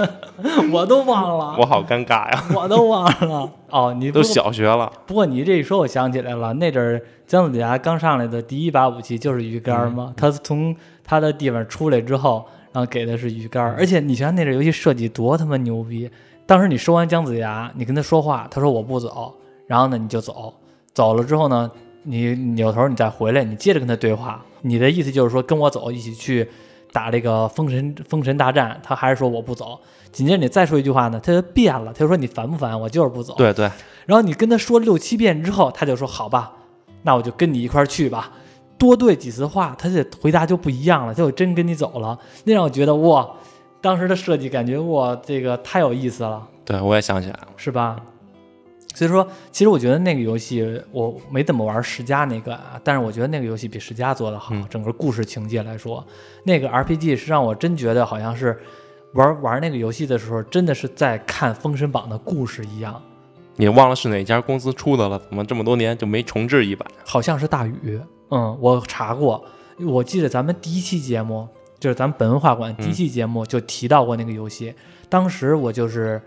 *laughs* 我都忘了，我好尴尬呀！我都忘了。哦，你都小学了，不过你这一说，我想起来了，那阵儿姜子牙刚上来的第一把武器就是鱼竿儿嘛。他从他的地方出来之后，然后给的是鱼竿儿，而且你想想那阵游戏设计多他妈牛逼！当时你收完姜子牙，你跟他说话，他说我不走，然后呢你就走，走了之后呢，你扭头你再回来，你接着跟他对话，你的意思就是说跟我走，一起去打这个封神封神大战，他还是说我不走。紧接着你再说一句话呢，他就变了，他就说你烦不烦？我就是不走。对对，然后你跟他说六七遍之后，他就说好吧，那我就跟你一块儿去吧。多对几次话，他这回答就不一样了，他就真跟你走了。那让我觉得哇，当时的设计感觉哇，这个太有意思了，对我也想起来了，是吧？所以说，其实我觉得那个游戏我没怎么玩十佳那个啊，但是我觉得那个游戏比十佳做的好，嗯整个故事情节来说，那个 RPG 是让我真觉得好像是玩玩那个游戏的时候，真的是在看《封神榜》的故事一样。你忘了是哪家公司出的了？怎么这么多年就没重置一版？好像是大宇，嗯，我查过，我记得咱们第一期节目就是咱们本文化馆第一期节目就提到过那个游戏，当时我就是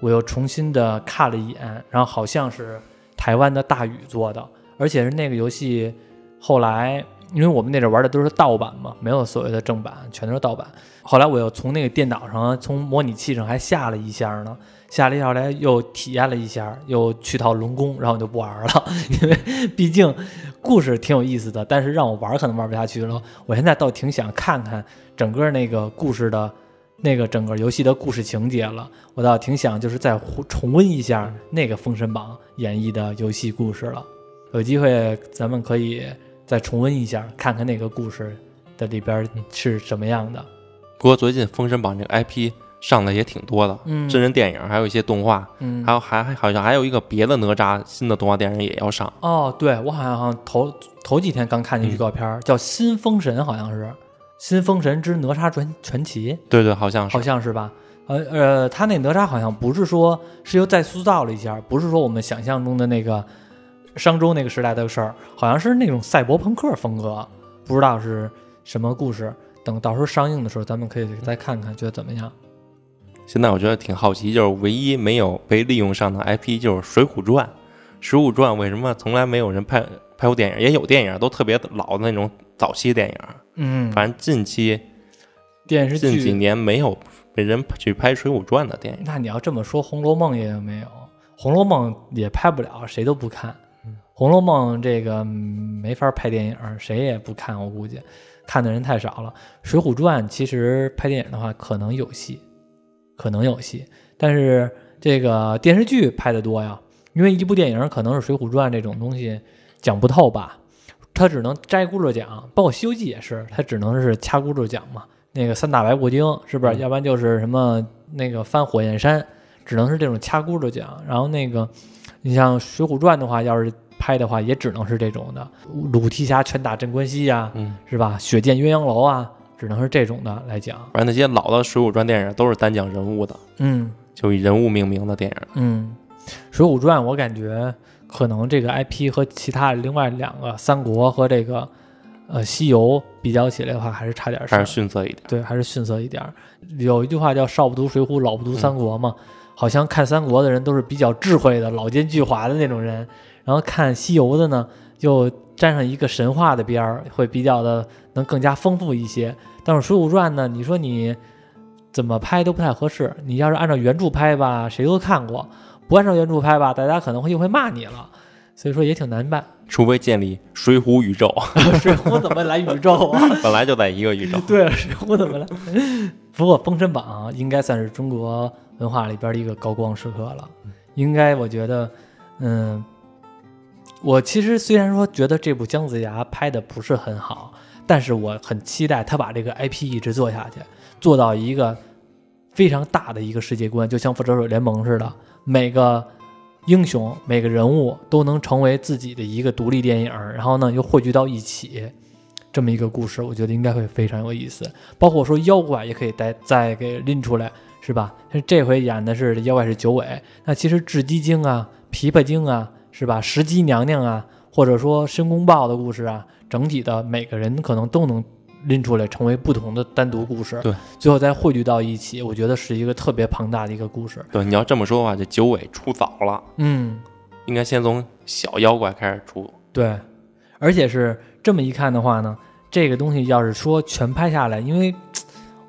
我又重新的看了一眼，然后好像是台湾的大宇做的，而且是那个游戏后来。因为我们那阵玩的都是盗版嘛，没有所谓的正版，全都是盗版。后来我又从那个电脑上，从模拟器上还下了一下呢，下了一下后来又体验了一下，又去套龙宫，然后我就不玩了，*laughs* 因为毕竟故事挺有意思的，但是让我玩可能玩不下去了。我现在倒挺想看看整个那个故事的，那个整个游戏的故事情节了。我倒挺想就是再重温一下那个《封神榜》演绎的游戏故事了。有机会咱们可以再重温一下，看看那个故事的里边是什么样的。不过最近《封神榜》这个 IP 上的也挺多的，嗯真人电影还有一些动画，嗯还，有还还好像还有一个别的哪吒新的动画电影也要上。哦，对我好像头头几天刚看见预告片儿，叫《新封神》，好像是《新封神之哪吒传传奇》。对对，好像是好。像是吧？呃呃，他那哪吒好像不是说是又再塑造了一下，不是说我们想象中的那个商周那个时代的事儿，好像是那种赛博朋克风格，不知道是什么故事。等到时候上映的时候，咱们可以再看看，觉得怎么样？现在我觉得挺好奇，就是唯一没有被利用上的 IP 就是《水浒传》。《水浒传》为什么从来没有人拍拍过电影？也有电影，都特别老的那种早期电影。嗯，反正近期电视近几。年没有被人去拍《水浒传》的电影。那你要这么说，《红楼梦》也没有？《红楼梦》也拍不了，谁都不看。《红楼梦》这个嗯没法拍电影，谁也不看，我估计看的人太少了。《水浒传》其实拍电影的话，可能有戏，可能有戏，但是这个电视剧拍的多呀，因为一部电影可能是《水浒传》这种东西讲不透吧，它只能摘轱辘讲，包括《西游记》也是，它只能是掐轱辘讲嘛。那个三打白骨精是不是？嗯要不然就是什么那个翻火焰山，只能是这种掐轱辘讲。然后那个，你像《水浒传》的话，要是拍的话，也只能是这种的，鲁提辖拳打镇关西呀、嗯，是吧？血溅鸳鸯楼啊，只能是这种的来讲。反正那些老的《水浒传》电影都是单讲人物的，嗯就以人物命名的电影。嗯，《水浒传》我感觉可能这个 IP 和其他另外两个《三国》和这个呃《西游》比较起来的话，还是差点事儿还是。逊色一点。对，还是逊色一点儿。有一句话叫“少不读水浒，老不读三国”嘛，好像看三国的人都是比较智慧的、老奸巨猾的那种人，然后看西游的呢，就沾上一个神话的边儿，会比较的能更加丰富一些。但是《水浒传》呢，你说你怎么拍都不太合适。你要是按照原著拍吧，谁都看过；不按照原著拍吧，大家可能会又会骂你了。所以说也挺难办。除非建立水浒宇宙，*laughs* 水浒怎么来宇宙啊？*laughs* 本来就在一个宇宙。*laughs* 对，水浒怎么来？不过《封神榜》应该算是中国文化里边的一个高光时刻了。应该我觉得，嗯，我其实虽然说觉得这部姜子牙拍的不是很好，但是我很期待他把这个 IP 一直做下去，做到一个非常大的一个世界观，就像《复仇者联盟》似的，每个英雄每个人物都能成为自己的一个独立电影，然后呢又汇聚到一起，这么一个故事，我觉得应该会非常有意思。包括说妖怪也可以再再给拎出来，是吧？这回演的是妖怪是九尾，那其实雉鸡精啊、琵琶精啊，是吧？石矶娘娘啊，或者说申公豹的故事啊，整体的每个人可能都能。拎出来成为不同的单独故事，对，最后再汇聚到一起，我觉得是一个特别庞大的一个故事。对，你要这么说的话，这九尾出早了，嗯，应该先从小妖怪开始出。对，而且是这么一看的话呢，这个东西要是说全拍下来，因为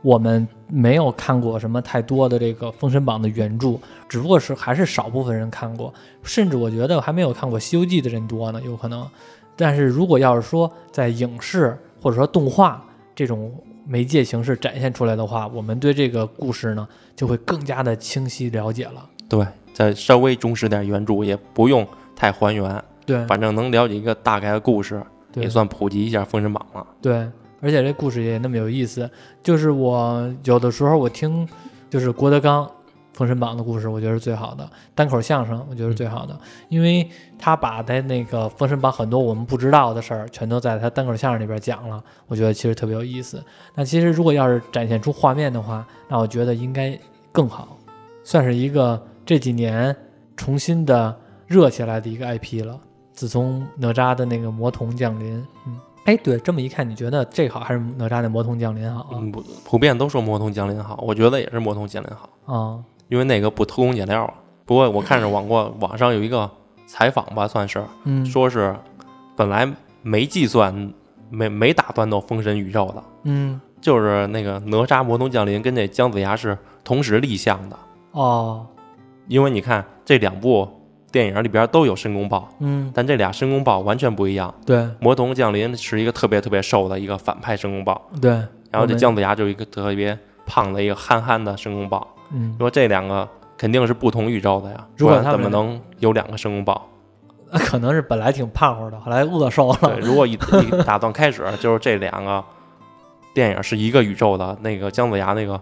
我们没有看过什么太多的这个《封神榜》的原著，只不过是还是少部分人看过，甚至我觉得还没有看过《西游记》的人多呢，有可能。但是如果要是说在影视，或者说动画这种媒介形式展现出来的话，我们对这个故事呢就会更加的清晰了解了。对，再稍微忠实点原著，也不用太还原。对，反正能了解一个大概的故事，也算普及一下《封神榜》了。对，而且这故事也那么有意思。就是我有的时候我听，就是郭德纲。《封神榜》的故事，我觉得是最好的单口相声，我觉得是最好的，因为他把他那个《封神榜》很多我们不知道的事儿，全都在他单口相声里边讲了，我觉得其实特别有意思。那其实如果要是展现出画面的话，那我觉得应该更好，算是一个这几年重新的热起来的一个 IP 了。自从哪吒的那个魔童降临，嗯，哎，对，这么一看，你觉得这好还是哪吒的魔童降临好？嗯，不普遍都说魔童降临好，我觉得也是魔童降临好啊。因为那个不偷工减料啊。不过我看着 *laughs* 网过网上有一个采访吧，算是，嗯，说是本来没计算，没没打算到封神宇宙的，嗯，就是那个哪吒魔童降临跟这姜子牙是同时立项的哦。因为你看这两部电影里边都有申公豹，嗯，但这俩申公豹完全不一样。对，魔童降临是一个特别特别瘦的一个反派申公豹，对，然后这姜子牙就一个特别胖的一个憨憨的申公豹。嗯，说这两个肯定是不同宇宙的呀，如果他怎么能有两个申公豹？那可能是本来挺胖乎的，后来饿瘦了。对，如果一一打算开始就是这两个电影是一个宇宙的，那个姜子牙那个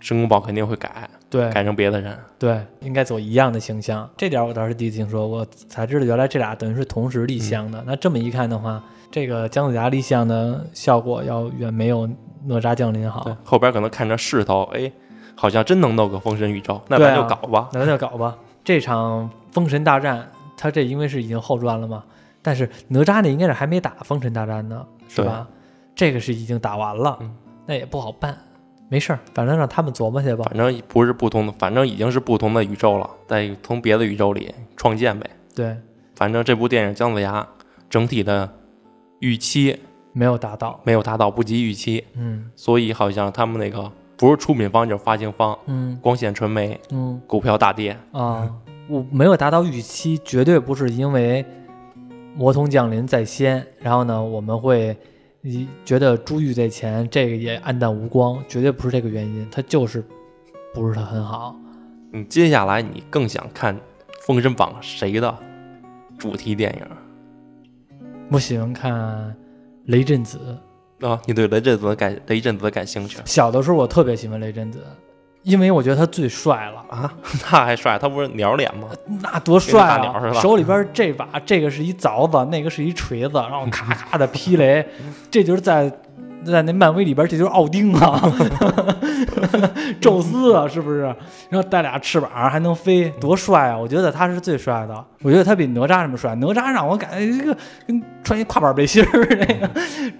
申公豹肯定会改，对，改成别的人，对，应该走一样的形象。这点我倒是第一次听说，我才知道原来这俩等于是同时立项的。那这么一看的话，这个姜子牙立项的效果要远没有哪吒降临好。对，后边可能看着势头，哎。好像真能弄个封神宇宙，那咱就搞吧，那咱就搞吧。这场封神大战，他这因为是已经后传了嘛，但是哪吒那应该是还没打封神大战呢，是吧？这个是已经打完了，那也不好办。没事儿，反正让他们琢磨去吧。反正不是不同的，反正已经是不同的宇宙了，在从别的宇宙里创建呗。对，反正这部电影《姜子牙》整体的预期没有达到，没有达到，不及预期。嗯，所以好像他们那个。不是出品方就是发行方，嗯，光线传媒，嗯，股票大跌啊，我没有达到预期，绝对不是因为魔童降临在先，然后呢，我们会你觉得珠玉在前，这个也黯淡无光，绝对不是这个原因，它就是不是它很好。你接下来你更想看《封神榜》谁的主题电影？我喜欢看雷震子。啊，你对雷震子感雷震子感兴趣？小的时候我特别喜欢雷震子，因为我觉得他最帅了啊！*laughs* 那还帅？他不是鸟脸吗？那多帅啊！手里边这把这个是一凿子，那个是一锤子，然后 *laughs* 咔咔的劈雷，这就是在。在那漫威里边，这就是奥丁啊，*laughs* 宙斯啊，是不是？然后带俩翅膀还能飞，多帅啊！我觉得他是最帅的。我觉得他比哪吒什么帅？哪吒让我感觉一个跟穿一跨板背心儿那个，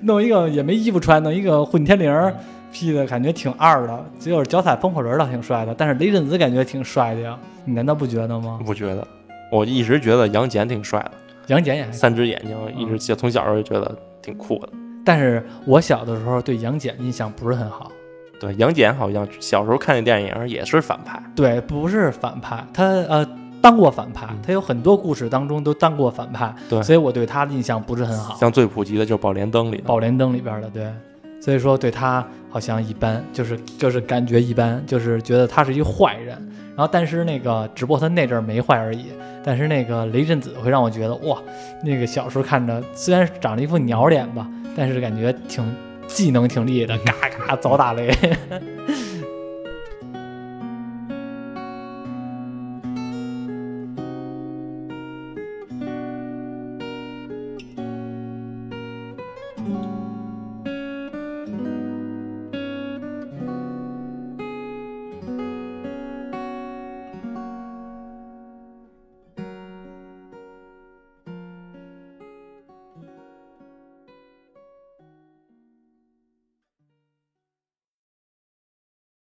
弄一个也没衣服穿，弄一个混天绫披的，感觉挺二的。只有脚踩风火轮倒挺帅的，但是雷震子感觉挺帅的呀，你难道不觉得吗？不觉得，我一直觉得杨戬挺帅的。杨戬也三只眼睛，一直从小时候就觉得挺酷的。但是我小的时候对杨戬印象不是很好。对，杨戬好像小时候看那电影也是反派。对，不是反派，他呃当过反派，他有很多故事当中都当过反派。对，所以我对他的印象不是很好。像最普及的就是《宝莲灯》里，《宝莲灯》里边的，对，所以说对他好像一般，就是就是感觉一般，就是觉得他是一坏人。然后但是那个只不过他那阵儿没坏而已。但是那个雷震子会让我觉得哇，那个小时候看着虽然长了一副鸟脸吧。但是感觉挺技能挺厉害的，嘎嘎 *laughs* 早打雷。